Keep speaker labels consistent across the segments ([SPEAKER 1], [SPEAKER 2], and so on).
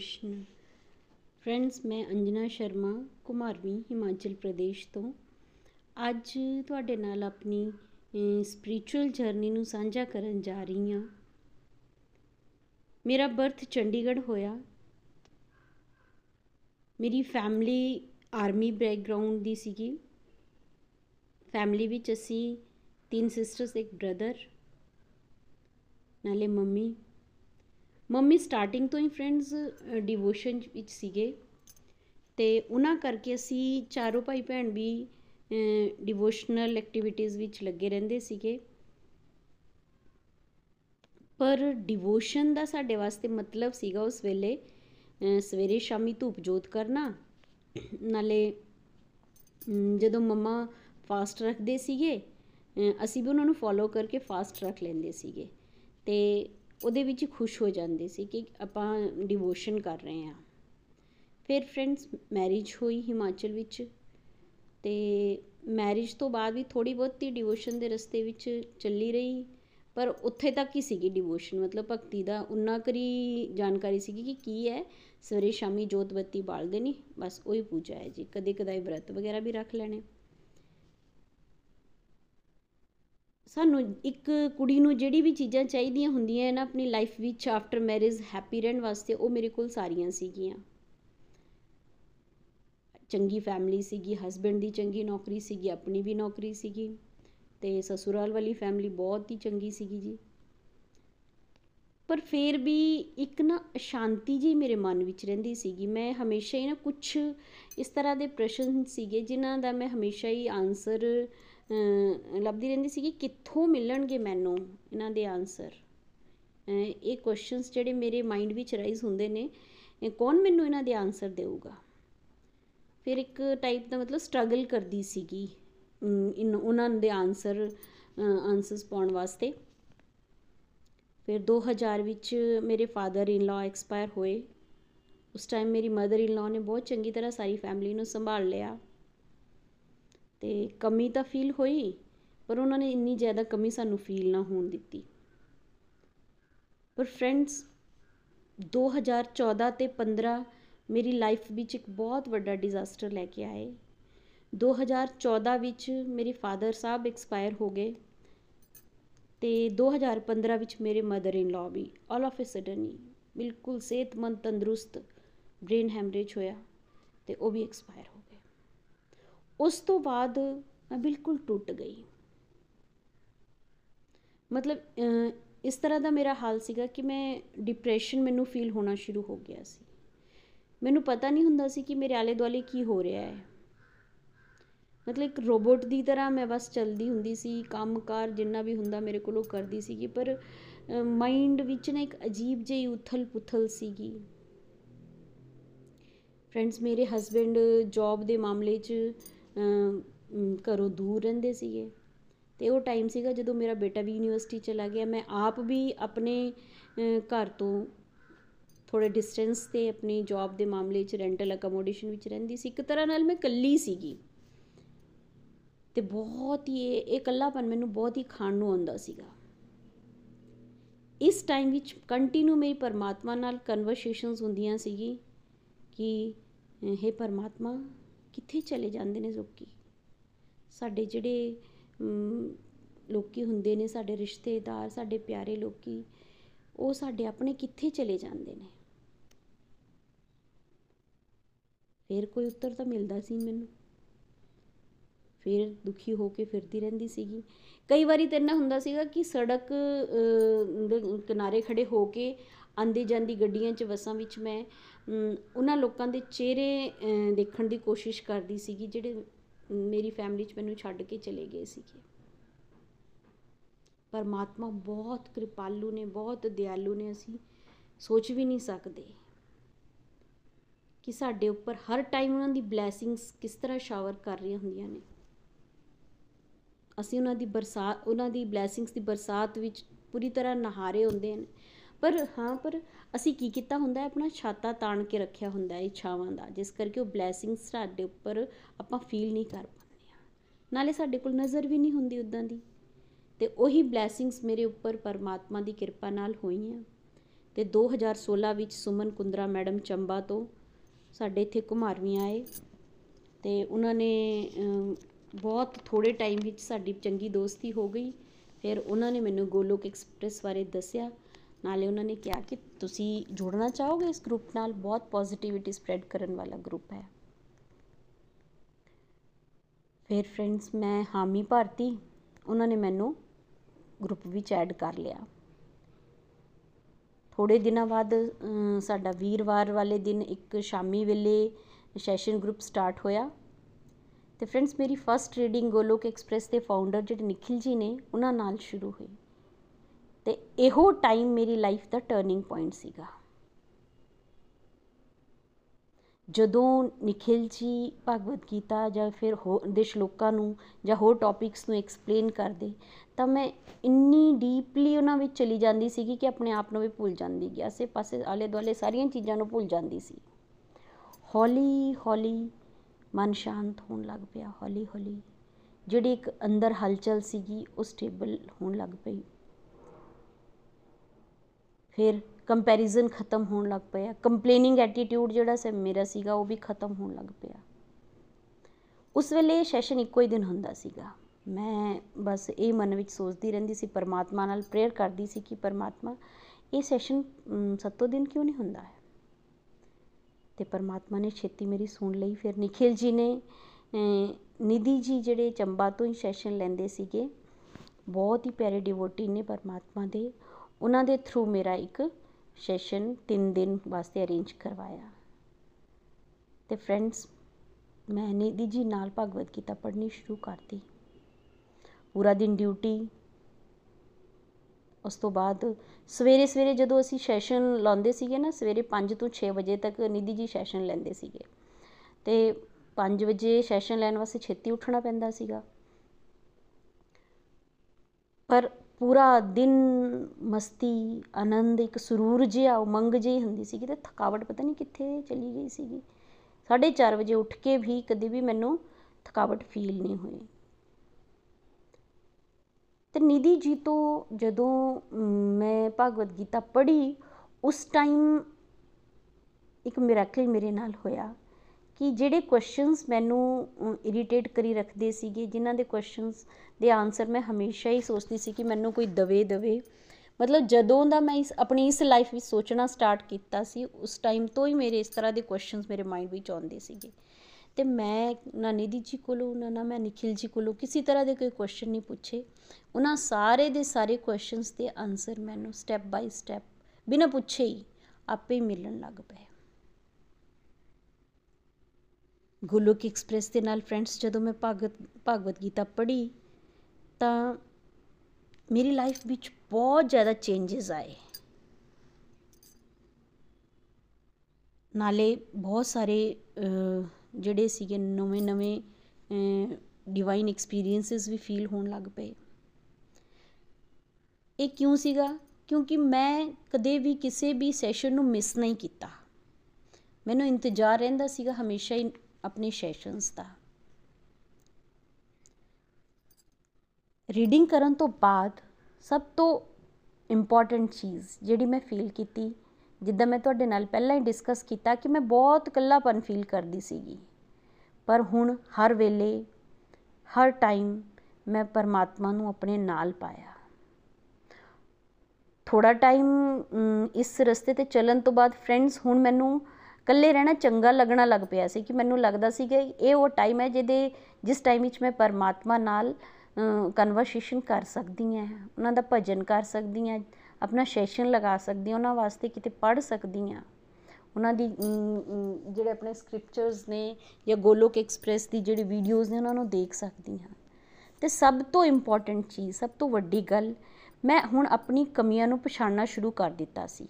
[SPEAKER 1] Krishna. Friends ਮੈਂ ਅੰਜਨਾ ਸ਼ਰਮਾ ਕੁਮਾਰਵੀ ਹਿਮਾਚਲ ਪ੍ਰਦੇਸ਼ ਤੋਂ। ਅੱਜ ਤੁਹਾਡੇ ਨਾਲ ਆਪਣੀ ਸਪਿਰਚੁਅਲ ਜਰਨੀ ਨੂੰ ਸਾਂਝਾ ਕਰਨ ਜਾ ਰਹੀ ਹਾਂ। ਮੇਰਾ ਬਰਥ ਚੰਡੀਗੜ੍ਹ ਹੋਇਆ। ਮੇਰੀ ਫੈਮਿਲੀ ਆਰਮੀ ਬੈਕਗ੍ਰਾਉਂਡ ਦੀ ਸੀਗੀ। ਫੈਮਿਲੀ ਵਿੱਚ ਅਸੀਂ ਤਿੰਨ ਸਿਸਟਰਸ ਇੱਕ ਬ੍ਰਦਰ ਨਾਲੇ ਮੰਮੀ। ਮੰਮੀ ਸਟਾਰਟਿੰਗ ਤੋਂ ਹੀ ਫਰੈਂਡਸ ਡਿਵੋਸ਼ਨ ਵਿੱਚ ਸੀਗੇ। ਤੇ ਉਹਨਾਂ ਕਰਕੇ ਅਸੀਂ ਚਾਰੋਂ ਭਾਈ ਭੈਣ ਵੀ ਡਿਵੋਸ਼ਨਲ ਐਕਟੀਵਿਟੀਜ਼ ਵਿੱਚ ਲੱਗੇ ਰਹਿੰਦੇ ਸੀਗੇ। ਪਰ ਡਿਵੋਸ਼ਨ ਦਾ ਸਾਡੇ ਵਾਸਤੇ ਮਤਲਬ ਸੀਗਾ ਉਸ ਵੇਲੇ ਸਵੇਰੇ ਸ਼ਾਮੀ ਧੂਪ ਜੋਤ ਕਰਨਾ। ਨਾਲੇ ਜਦੋਂ ਮੰਮਾ ਫਾਸਟ ਰੱਖਦੇ ਸੀਗੇ ਅਸੀਂ ਵੀ ਉਹਨਾਂ ਨੂੰ ਫੋਲੋ ਕਰਕੇ ਫਾਸਟ ਰੱਖ ਲੈਂਦੇ ਸੀਗੇ। ਤੇ ਉਹਦੇ ਵਿੱਚ ਖੁਸ਼ ਹੋ ਜਾਂਦੇ ਸੀ ਕਿ ਆਪਾਂ ਡਿਵੋਸ਼ਨ ਕਰ ਰਹੇ ਹਾਂ। ਫਿਰ ਫਰੈਂਡਸ ਮੈਰਿਜ ਹੋਈ ਹਿਮਾਚਲ ਵਿੱਚ ਤੇ ਮੈਰਿਜ ਤੋਂ ਬਾਅਦ ਵੀ ਥੋੜੀ ਬਹੁਤੀ ਡਿਵੋਸ਼ਨ ਦੇ ਰਸਤੇ ਵਿੱਚ ਚੱਲੀ ਰਹੀ, ਪਰ ਉੱਥੇ ਤੱਕ ਹੀ ਸੀਗੀ ਡਿਵੋਸ਼ਨ ਮਤਲਬ ਭਗਤੀ ਦਾ ਉਨਾ ਕਰੀ ਜਾਣਕਾਰੀ ਸੀਗੀ ਕਿ ਕੀ ਹੈ, ਸਵੇਰੇ ਸ਼ਾਮੀ ਜੋਤ ਬੱਤੀ ਬਾਲਦੇ ਨਹੀਂ ਬਸ ਉਹੀ ਪੂਜਾ ਹੈ ਜੀ, ਕਦੇ ਕਦਾਈ ਵਰਤ ਵਗੈਰਾ ਵੀ ਰੱਖ ਲੈਣੇ। ਸਾਨੂੰ ਇੱਕ ਕੁੜੀ ਨੂੰ ਜਿਹੜੀ ਵੀ ਚੀਜ਼ਾਂ ਚਾਹੀਦੀਆਂ ਹੁੰਦੀਆਂ ਨਾ, ਆਪਣੀ ਲਾਈਫ ਵਿੱਚ ਆਫਟਰ ਮੈਰਿਜ ਹੈਪੀ ਰਹਿਣ ਵਾਸਤੇ, ਉਹ ਮੇਰੇ ਕੋਲ ਸਾਰੀਆਂ ਸੀਗੀਆਂ। ਚੰਗੀ ਫੈਮਿਲੀ ਸੀਗੀ ਹਸਬੈਂਡ ਦੀ ਚੰਗੀ ਨੌਕਰੀ ਸੀਗੀ, ਆਪਣੀ ਵੀ ਨੌਕਰੀ ਸੀਗੀ, ਤੇ ਸਸੁਰਾਲ ਵਾਲੀ ਫੈਮਿਲੀ ਬਹੁਤ ਹੀ ਚੰਗੀ ਸੀਗੀ ਜੀ। ਪਰ ਫਿਰ ਵੀ ਇੱਕ ਨਾ ਸ਼ਾਂਤੀ ਜੀ ਮੇਰੇ ਮਨ ਵਿੱਚ ਰਹਿੰਦੀ ਸੀਗੀ। ਮੈਂ ਹਮੇਸ਼ਾ ਹੀ ਨਾ ਕੁਝ ਇਸ ਤਰ੍ਹਾਂ ਦੇ ਪ੍ਰਸ਼ਨ ਸੀਗੇ, ਜਿਨ੍ਹਾਂ ਦਾ ਮੈਂ ਹਮੇਸ਼ਾ ਹੀ ਆਨਸਰ ਲੱਭਦੀ ਰਹਿੰਦੀ ਸੀ ਕਿ ਕਿੱਥੋਂ ਮਿਲਣਗੇ ਮੈਨੂੰ? ਇਹਨਾਂ ਦੇ ਆਨਸਰ ਇਹ ਕੁਐਸਚਨਸ ਜਿਹੜੇ ਮੇਰੇ ਮਾਈਂਡ ਵਿੱਚ ਰਾਈਜ਼ ਹੁੰਦੇ ਨੇ ਕੌਣ ਮੈਨੂੰ ਇਹਨਾਂ ਦੇ ਆਨਸਰ ਦੇਊਗਾ? ਫਿਰ ਇੱਕ ਟਾਈਪ ਦਾ ਮਤਲਬ ਸਟਰਗਲ ਕਰਦੀ ਸੀਗੀ ਇਨ, ਉਹਨਾਂ ਦੇ ਆਨਸਰ ਆਨਸਰਸ ਪਾਉਣ ਵਾਸਤੇ। ਫਿਰ 2000 ਵਿੱਚ ਮੇਰੇ ਫਾਦਰ ਇਨ ਲਾ ਐਕਸਪਾਇਰ ਹੋਏ। ਉਸ ਟਾਈਮ ਮੇਰੀ ਮਦਰ ਇਨ ਲਾ ਨੇ ਬਹੁਤ ਚੰਗੀ ਤਰ੍ਹਾਂ ਸਾਰੀ ਫੈਮਿਲੀ ਨੂੰ ਸੰਭਾਲ ਲਿਆ। ਤੇ ਕਮੀ ਤਾਂ ਫੀਲ ਹੋਈ, ਪਰ ਉਹਨਾਂ ਨੇ ਇੰਨੀ ਜ਼ਿਆਦਾ ਕਮੀ ਸਾਨੂੰ ਫੀਲ ਨਾ ਹੋਣ ਦਿੱਤੀ। ਪਰ ਫਰੈਂਡਸ 2014 ਤੇ 15 ਮੇਰੀ ਲਾਈਫ ਵਿੱਚ ਇੱਕ ਬਹੁਤ ਵੱਡਾ ਡਿਜ਼ਾਸਟਰ ਲੈ ਕੇ ਆਏ। 2014 ਵਿੱਚ ਮੇਰੇ ਫਾਦਰ ਸਾਹਿਬ ਐਕਸਪਾਇਰ ਹੋ ਗਏ ਤੇ 2015 ਵਿੱਚ ਮੇਰੇ ਮਦਰ ਇਨ ਲਾ ਵੀ ਆਲ ਆਫ ਅ ਸਡਨ ਹੀ ਬਿਲਕੁਲ ਸਿਹਤਮੰਦ, ਤੰਦਰੁਸਤ ਬ੍ਰੇਨ ਹੈਮਰੇਜ ਹੋਇਆ ਤੇ ਉਹ ਵੀ ਐਕਸਪਾਇਰ ਹੋ ਗਏ ਉਸ ਤੋਂ ਬਾਅਦ ਮੈਂ ਬਿਲਕੁਲ ਟੁੱਟ ਗਈ। ਮਤਲਬ ਇਸ ਤਰ੍ਹਾਂ ਦਾ ਮੇਰਾ ਹਾਲ ਸੀਗਾ ਕਿ ਮੈਂ ਡਿਪਰੈਸ਼ਨ ਮੈਨੂੰ ਫੀਲ ਹੋਣਾ ਸ਼ੁਰੂ ਹੋ ਗਿਆ ਸੀ। ਮੈਨੂੰ ਪਤਾ ਨਹੀਂ ਹੁੰਦਾ ਸੀ ਕਿ ਮੇਰੇ ਆਲੇ ਦੁਆਲੇ ਕੀ ਹੋ ਰਿਹਾ ਹੈ। ਮਤਲਬ ਇੱਕ ਰੋਬੋਟ ਦੀ ਤਰ੍ਹਾਂ ਮੈਂ ਬਸ ਚੱਲਦੀ ਹੁੰਦੀ ਸੀ, ਕੰਮਕਾਰ ਜਿੰਨਾ ਵੀ ਹੁੰਦਾ ਮੇਰੇ ਕੋਲੋਂ ਕਰਦੀ ਸੀਗੀ, ਪਰ ਮਾਈਂਡ ਵਿੱਚ ਨਾ ਇੱਕ ਅਜੀਬ ਜਿਹੀ ਉਥਲ ਪੁਥਲ ਸੀਗੀ। ਫਰੈਂਡਸ ਮੇਰੇ ਹਸਬੈਂਡ ਜੌਬ ਦੇ ਮਾਮਲੇ 'ਚ ਘਰੋਂ ਦੂਰ ਰਹਿੰਦੇ ਸੀਗੇ। ਤੇ ਉਹ ਟਾਈਮ ਸੀਗਾ ਜਦੋਂ ਮੇਰਾ ਬੇਟਾ ਵੀ ਯੂਨੀਵਰਸਿਟੀ ਚਲਾ ਗਿਆ। ਮੈਂ ਆਪ ਵੀ ਆਪਣੇ ਘਰ ਤੋਂ ਥੋੜੇ ਡਿਸਟੈਂਸ ਤੇ ਆਪਣੀ ਜੌਬ ਦੇ ਮਾਮਲੇ 'ਚ ਰੈਂਟਲ ਅਕਮੋਡੇਸ਼ਨ ਵਿੱਚ ਰਹਿੰਦੀ ਸੀ। ਇੱਕ ਤਰ੍ਹਾਂ ਨਾਲ ਮੈਂ ਇਕੱਲੀ ਸੀਗੀ। ਤੇ ਬਹੁਤ ਹੀ ਇਹ ਇਹ ਇਕੱਲਾਪਨ ਮੈਨੂੰ ਬਹੁਤ ਹੀ ਖਾਣ ਨੂੰ ਆਉਂਦਾ ਸੀਗਾ। ਇਸ ਟਾਈਮ ਵਿੱਚ ਕੰਟੀਨਿਊ ਮੇਰੀ ਪਰਮਾਤਮਾ ਨਾਲ ਕਨਵਰਸੇਸ਼ਨਸ ਹੁੰਦੀਆਂ ਸੀਗੀ ਕਿ हे ਪਰਮਾਤਮਾ ਕਿੱਥੇ ਚਲੇ ਜਾਂਦੇ ਨੇ ਲੋਕੀ? ਸਾਡੇ ਜਿਹੜੇ ਲੋਕੀ ਹੁੰਦੇ ਨੇ, ਸਾਡੇ ਰਿਸ਼ਤੇਦਾਰ, ਸਾਡੇ ਪਿਆਰੇ ਲੋਕੀ, ਉਹ ਸਾਡੇ ਆਪਣੇ ਕਿੱਥੇ ਚਲੇ ਜਾਂਦੇ ਨੇ? ਫਿਰ ਕੋਈ ਉੱਤਰ ਤਾਂ ਮਿਲਦਾ ਸੀ ਮੈਨੂੰ। ਫਿਰ ਦੁਖੀ ਹੋ ਕੇ ਫਿਰਦੀ ਰਹਿੰਦੀ ਸੀਗੀ। ਕਈ ਵਾਰੀ ਤਾਂ ਇੰਨਾ ਹੁੰਦਾ ਸੀਗਾ ਕਿ ਸੜਕ ਦੇ ਕਿਨਾਰੇ ਖੜੇ ਹੋ ਕੇ ਆਂਦੀ ਜਾਂਦੀ ਗੱਡੀਆਂ 'ਚ ਬੱਸਾਂ ਵਿੱਚ ਮੈਂ ਉਹਨਾਂ ਲੋਕਾਂ ਦੇ ਚਿਹਰੇ ਦੇਖਣ ਦੀ ਕੋਸ਼ਿਸ਼ ਕਰਦੀ ਸੀਗੀ, ਜਿਹੜੇ ਮੇਰੀ ਫੈਮਿਲੀ 'ਚ ਮੈਨੂੰ ਛੱਡ ਕੇ ਚਲੇ ਗਏ ਸੀਗੇ। ਪਰਮਾਤਮਾ ਬਹੁਤ ਕਿਰਪਾਲੂ ਨੇ, ਬਹੁਤ ਦਿਆਲੂ ਨੇ, ਅਸੀਂ ਸੋਚ ਵੀ ਨਹੀਂ ਸਕਦੇ ਕਿ ਸਾਡੇ ਉੱਪਰ ਹਰ ਟਾਈਮ ਉਹਨਾਂ ਦੀ ਬਲੇਸਿੰਗਸ ਕਿਸ ਤਰ੍ਹਾਂ ਸ਼ਾਵਰ ਕਰ ਰਹੀਆਂ ਹੁੰਦੀਆਂ ਨੇ। ਅਸੀਂ ਉਹਨਾਂ ਦੀ ਬਰਸਾਤ, ਉਹਨਾਂ ਦੀ ਬਲੇਸਿੰਗਸ ਦੀ ਬਰਸਾਤ ਵਿੱਚ ਪੂਰੀ ਤਰ੍ਹਾਂ ਨਹਾਰੇ ਹੁੰਦੇ ਨੇ। ਪਰ ਹਾਂ, ਪਰ ਅਸੀਂ ਕੀ ਕੀਤਾ ਹੁੰਦਾ ਹੈ? ਆਪਣਾ ਛਾਤਾ ਤਾਣ ਕੇ ਰੱਖਿਆ ਹੁੰਦਾ ਹੈ ਇੱਛਾਵਾਂ ਦਾ, ਜਿਸ ਕਰਕੇ ਉਹ ਬਲੇਸਿੰਗਸ ਸਾਡੇ ਉੱਪਰ ਆਪਾਂ ਫੀਲ ਨਹੀਂ ਕਰ ਪਾਉਂਦੇ ਆ ਨਾਲੇ ਸਾਡੇ ਕੋਲ ਨਜ਼ਰ ਵੀ ਨਹੀਂ ਹੁੰਦੀ ਉਦਾਂ ਦੀ। ਤੇ ਉਹੀ ਬਲੇਸਿੰਗਸ ਮੇਰੇ ਉੱਪਰ ਪਰਮਾਤਮਾ ਦੀ ਕਿਰਪਾ ਨਾਲ ਹੋਈਆਂ। ਤੇ 2016 ਵਿੱਚ ਸੁਮਨ ਕੁੰਦਰਾ ਮੈਡਮ ਚੰਬਾ ਤੋਂ ਸਾਡੇ ਇੱਥੇ ਘੁਮਾਰਵੀਂ ਆਏ। ਤੇ ਉਹਨਾਂ ਨੇ ਬਹੁਤ ਥੋੜੇ ਟਾਈਮ ਵਿੱਚ ਸਾਡੀ ਚੰਗੀ ਦੋਸਤੀ ਹੋ ਗਈ। ਫਿਰ ਉਹਨਾਂ ਨੇ ਮੈਨੂੰ ਗੋਲੋਕ ਐਕਸਪ੍ਰੈਸ ਬਾਰੇ ਦੱਸਿਆ। ਨਾਲੇ ਉਹਨਾਂ ਨੇ ਕਿਹਾ ਕਿ ਤੁਸੀਂ ਜੁੜਨਾ ਚਾਹੋਗੇ ਇਸ ਗਰੁੱਪ ਨਾਲ? ਬਹੁਤ ਪੋਜ਼ਿਟਿਵਿਟੀ ਸਪਰੈਡ ਕਰਨ ਵਾਲਾ ਗਰੁੱਪ ਹੈ। ਫਿਰ ਫਰੈਂਡਸ ਮੈਂ ਹਾਮੀ ਭਾਰਤੀ, ਉਹਨਾਂ ਨੇ ਮੈਨੂੰ ਗਰੁੱਪ ਵਿੱਚ ਐਡ ਕਰ ਲਿਆ। ਥੋੜੇ ਦਿਨਾਂ ਬਾਅਦ ਸਾਡਾ ਵੀਰਵਾਰ ਵਾਲੇ ਦਿਨ ਇੱਕ ਸ਼ਾਮੀ ਵੇਲੇ ਸੈਸ਼ਨ ਗਰੁੱਪ ਸਟਾਰਟ ਹੋਇਆ। ਤੇ ਫਰੈਂਡਸ ਮੇਰੀ ਫਸਟ ਰੀਡਿੰਗ ਗੋਲੋਕ ਐਕਸਪ੍ਰੈਸ ਦੇ ਫਾਊਂਡਰ ਜਿਹੜੇ ਨikhil ji ਨੇ, ਉਹਨਾਂ ਨਾਲ ਸ਼ੁਰੂ ਹੋਈ। ਤੇ ਇਹੋ ਟਾਈਮ ਮੇਰੀ ਲਾਈਫ ਦਾ ਟਰਨਿੰਗ ਪੁਆਇੰਟ ਸੀਗਾ। ਜਦੋਂ ਨikhil ji ਭਗਵਦ ਗੀਤਾ ਜਾਂ ਫਿਰ ਹੋਰ ਦੇ ਸ਼ਲੋਕਾਂ ਨੂੰ ਜਾਂ ਹੋਰ ਟੌਪਿਕਸ ਨੂੰ ਐਕਸਪਲੇਨ ਕਰਦੇ, ਤਾਂ ਮੈਂ ਇੰਨੀ ਡੀਪਲੀ ਉਹਨਾਂ ਵਿੱਚ ਚਲੀ ਜਾਂਦੀ ਸੀਗੀ ਕਿ ਆਪਣੇ ਆਪ ਨੂੰ ਵੀ ਭੁੱਲ ਜਾਂਦੀ ਕਿ ਆਸੇ ਪਾਸੇ ਆਲੇ ਦੁਆਲੇ ਸਾਰੀਆਂ ਚੀਜ਼ਾਂ ਨੂੰ ਭੁੱਲ ਜਾਂਦੀ ਸੀ। ਹੌਲੀ ਹੌਲੀ ਮਨ ਸ਼ਾਂਤ ਹੋਣ ਲੱਗ ਪਿਆ, ਹੌਲੀ ਹੌਲੀ। ਜਿਹੜੀ ਇੱਕ ਅੰਦਰ ਹਲਚਲ ਸੀਗੀ, ਉਹ ਸਟੇਬਲ ਹੋਣ ਲੱਗ ਪਈ। ਫਿਰ ਕੰਪੈਰੀਜ਼ਨ ਖਤਮ ਹੋਣ ਲੱਗ ਪਿਆ। ਕੰਪਲੇਨਿੰਗ ਐਟੀਟਿਊਡ ਜਿਹੜਾ ਸੀ, ਮੇਰਾ ਸੀਗਾ, ਉਹ ਵੀ ਖਤਮ ਹੋਣ ਲੱਗ ਪਿਆ। ਉਸ ਵੇਲੇ ਸੈਸ਼ਨ ਇੱਕੋ ਹੀ ਦਿਨ ਹੁੰਦਾ ਸੀਗਾ। ਮੈਂ ਬਸ ਇਹ ਮਨ ਵਿੱਚ ਸੋਚਦੀ ਰਹਿੰਦੀ ਸੀ, ਪਰਮਾਤਮਾ ਨਾਲ ਪ੍ਰੇਅਰ ਕਰਦੀ ਸੀ ਕਿ ਪਰਮਾਤਮਾ, ਇਹ ਸੈਸ਼ਨ ਸੱਤੋ ਦਿਨ ਕਿਉਂ ਨਹੀਂ ਹੁੰਦਾ ਹੈ? ਤੇ ਪਰਮਾਤਮਾ ਨੇ ਛੇਤੀ ਮੇਰੀ ਸੁਣ ਲਈ। ਫਿਰ ਨikhil ji ਨੇ ਨਿਧੀ ਜੀ ਜਿਹੜੇ ਚੰਬਾ ਤੋਂ ਹੀ ਸੈਸ਼ਨ ਲੈਂਦੇ ਸੀਗੇ, ਬਹੁਤ ਹੀ ਪਿਆਰੇ ਡਿਵੋਟੀ ਨੇ ਪਰਮਾਤਮਾ ਦੇ। ਉਹਨਾਂ ਦੇ ਥਰੂ ਮੇਰਾ ਇੱਕ ਸੈਸ਼ਨ 3 ਦਿਨ ਵਾਸਤੇ ਅਰੇਂਜ ਕਰਵਾਇਆ। ਤੇ ਫਰੈਂਡਸ ਮੈਂ ਨਿਧੀ ਜੀ ਨਾਲ ਭਗਵਦ ਗੀਤਾ ਪੜ੍ਹਨੀ ਸ਼ੁਰੂ ਕਰਤੀ। ਪੂਰਾ ਦਿਨ ਡਿਊਟੀ ਉਸ ਤੋਂ ਬਾਅਦ ਸਵੇਰੇ ਸਵੇਰੇ ਜਦੋਂ ਅਸੀਂ ਸੈਸ਼ਨ ਲਾਉਂਦੇ ਸੀਗੇ ਨਾ, ਸਵੇਰੇ 5 ਤੋਂ 6 ਵਜੇ ਤੱਕ ਨਿਧੀ ਜੀ ਸੈਸ਼ਨ ਲੈਂਦੇ ਸੀਗੇ। ਤੇ 5 ਵਜੇ ਸੈਸ਼ਨ ਲੈਣ ਵਾਸਤੇ ਛੇਤੀ ਉੱਠਣਾ ਪੈਂਦਾ ਸੀਗਾ। ਪਰ ਪੂਰਾ ਦਿਨ ਮਸਤੀ, ਆਨੰਦ, ਇੱਕ ਸਰੂਰ ਜਿਹਾ ਉਮੰਗ ਜਿਹੀ ਹੁੰਦੀ ਸੀਗੀ ਤੇ ਥਕਾਵਟ ਪਤਾ ਨਹੀਂ ਕਿੱਥੇ ਚਲੀ ਗਈ ਸੀਗੀ। 4:30 ਵਜੇ ਉੱਠ ਕੇ ਵੀ ਕਦੇ ਵੀ ਮੈਨੂੰ ਥਕਾਵਟ ਫੀਲ ਨਹੀਂ ਹੋਈ। ਤੇ ਨਿਧੀ ਜੀ ਤੋਂ ਜਦੋਂ ਮੈਂ ਭਗਵਦ ਗੀਤਾ ਪੜ੍ਹੀ, ਉਸ ਟਾਈਮ ਇੱਕ ਮਿਰਾਕਲ ਮੇਰੇ ਨਾਲ ਹੋਇਆ ਕਿ ਜਿਹੜੇ ਕੁਐਸਚਨਸ ਮੈਨੂੰ ਇਰੀਟੇਟ ਕਰੀ ਰੱਖਦੇ ਸੀਗੇ, ਜਿਨ੍ਹਾਂ ਦੇ ਕੁਐਸਚਨਸ ਦੇ ਆਨਸਰ ਮੈਂ ਹਮੇਸ਼ਾ ਹੀ ਸੋਚਦੀ ਸੀ ਕਿ ਮੈਨੂੰ ਕੋਈ ਦਵੇ ਦਵੇ। ਮਤਲਬ ਜਦੋਂ ਦਾ ਮੈਂ ਇਸ, ਆਪਣੀ ਇਸ ਲਾਈਫ ਵਿੱਚ ਸੋਚਣਾ ਸਟਾਰਟ ਕੀਤਾ ਸੀ, ਉਸ ਟਾਈਮ ਤੋਂ ਹੀ ਮੇਰੇ ਇਸ ਤਰ੍ਹਾਂ ਦੇ ਕੁਐਸਚਨਸ ਮੇਰੇ ਮਾਈਂਡ ਵਿੱਚ ਆਉਂਦੇ ਸੀਗੇ। ਤੇ ਮੈਂ ਨਾ ਨਿਧੀ ਜੀ ਕੋਲੋਂ, ਨਾ ਨਾ ਮੈਂ ਨikhil ਜੀ ਕੋਲੋਂ ਕਿਸੇ ਤਰ੍ਹਾਂ ਦੇ ਕੋਈ ਕੁਐਸਚਨ ਨਹੀਂ ਪੁੱਛੇ। ਉਹਨਾਂ ਸਾਰੇ ਦੇ ਸਾਰੇ ਕੁਐਸਚਨਸ ਦੇ ਆਨਸਰ ਮੈਨੂੰ ਸਟੈਪ ਬਾਈ ਸਟੈਪ ਬਿਨਾਂ ਪੁੱਛੇ ਹੀ ਆਪੇ ਹੀ ਮਿਲਣ ਲੱਗ ਪਏ। ਗੁਲੋਕ ਐਕਸਪ੍ਰੈਸ ਦੇ ਨਾਲ ਫਰੈਂਡਸ ਜਦੋਂ ਮੈਂ ਭਗਤ ਭਗਵਤ ਗੀਤਾ ਪੜ੍ਹੀ ਤਾਂ ਮੇਰੀ ਲਾਈਫ ਵਿੱਚ ਬਹੁਤ ਜ਼ਿਆਦਾ ਚੇਂਜਸ ਆਏ। ਨਾਲੇ ਬਹੁਤ ਸਾਰੇ ਜਿਹੜੇ ਸੀਗੇ ਨਵੇਂ ਨਵੇਂ ਡਿਵਾਈਨ ਐਕਸਪੀਰੀਐਂਸਸ ਵੀ ਫੀਲ ਹੋਣ ਲੱਗ ਪਏ। ਇਹ ਕਿਉਂ ਸੀਗਾ? ਕਿਉਂਕਿ ਮੈਂ ਕਦੇ ਵੀ ਕਿਸੇ ਵੀ ਸੈਸ਼ਨ ਨੂੰ ਮਿਸ ਨਹੀਂ ਕੀਤਾ। ਮੈਨੂੰ ਇੰਤਜ਼ਾਰ ਰਹਿੰਦਾ ਸੀਗਾ ਹਮੇਸ਼ਾ ਹੀ ਆਪਣੇ ਸੈਸ਼ਨਸ ਦਾ। ਰੀਡਿੰਗ ਕਰਨ ਤੋਂ ਬਾਅਦ ਸਭ ਤੋਂ ਇੰਪੋਰਟੈਂਟ ਚੀਜ਼ ਜਿਹੜੀ ਮੈਂ ਫੀਲ ਕੀਤੀ ਜਿੱਦਾਂ ਮੈਂ ਤੁਹਾਡੇ ਨਾਲ ਪਹਿਲਾਂ ਹੀ ਡਿਸਕਸ ਕੀਤਾ ਕਿ ਮੈਂ ਬਹੁਤ ਇਕੱਲਾਪਨ ਫੀਲ ਕਰਦੀ ਸੀਗੀ। ਪਰ ਹੁਣ ਹਰ ਵੇਲੇ, ਹਰ ਟਾਈਮ ਮੈਂ ਪਰਮਾਤਮਾ ਨੂੰ ਆਪਣੇ ਨਾਲ ਪਾਇਆ। ਥੋੜਾ ਟਾਈਮ ਇਸ ਰਸਤੇ ਤੇ ਚੱਲਣ ਤੋਂ ਬਾਅਦ ਫਰੈਂਡਸ ਹੁਣ ਮੈਨੂੰ ਇਕੱਲੇ ਰਹਿਣਾ ਚੰਗਾ ਲੱਗਣਾ ਲੱਗ ਪਿਆ ਸੀ ਕਿ ਮੈਨੂੰ ਲੱਗਦਾ ਸੀ ਕਿ ਇਹ ਉਹ ਟਾਈਮ ਹੈ ਜਿਹਦੇ, ਜਿਸ ਟਾਈਮ ਵਿੱਚ ਮੈਂ ਪਰਮਾਤਮਾ ਨਾਲ ਕਨਵਰਸੇਸ਼ਨ ਕਰ ਸਕਦੀ ਹਾਂ, ਉਹਨਾਂ ਦਾ ਭਜਨ ਕਰ ਸਕਦੀ ਹਾਂ ਆਪਣਾ ਸੈਸ਼ਨ ਲਗਾ ਸਕਦੀ ਹਾਂ, ਉਹਨਾਂ ਵਾਸਤੇ ਕਿਤੇ ਪੜ੍ਹ ਸਕਦੀ ਹਾਂ। ਉਹਨਾਂ ਦੀ ਜਿਹੜੇ ਆਪਣੇ ਸਕ੍ਰਿਪਚਰਸ ਨੇ ਜਾਂ ਗੋਲੋਕ ਐਕਸਪ੍ਰੈਸ ਦੀ ਜਿਹੜੀ ਵੀਡੀਓਜ਼ ਨੇ, ਉਹਨਾਂ ਨੂੰ ਦੇਖ ਸਕਦੀ ਹਾਂ। ਤੇ ਸਭ ਤੋਂ ਇੰਪੋਰਟੈਂਟ ਚੀਜ਼, ਸਭ ਤੋਂ ਵੱਡੀ ਗੱਲ, ਮੈਂ ਹੁਣ ਆਪਣੀ ਕਮੀਆਂ ਨੂੰ ਪਛਾਣਨਾ ਸ਼ੁਰੂ ਕਰ ਦਿੱਤਾ ਸੀ।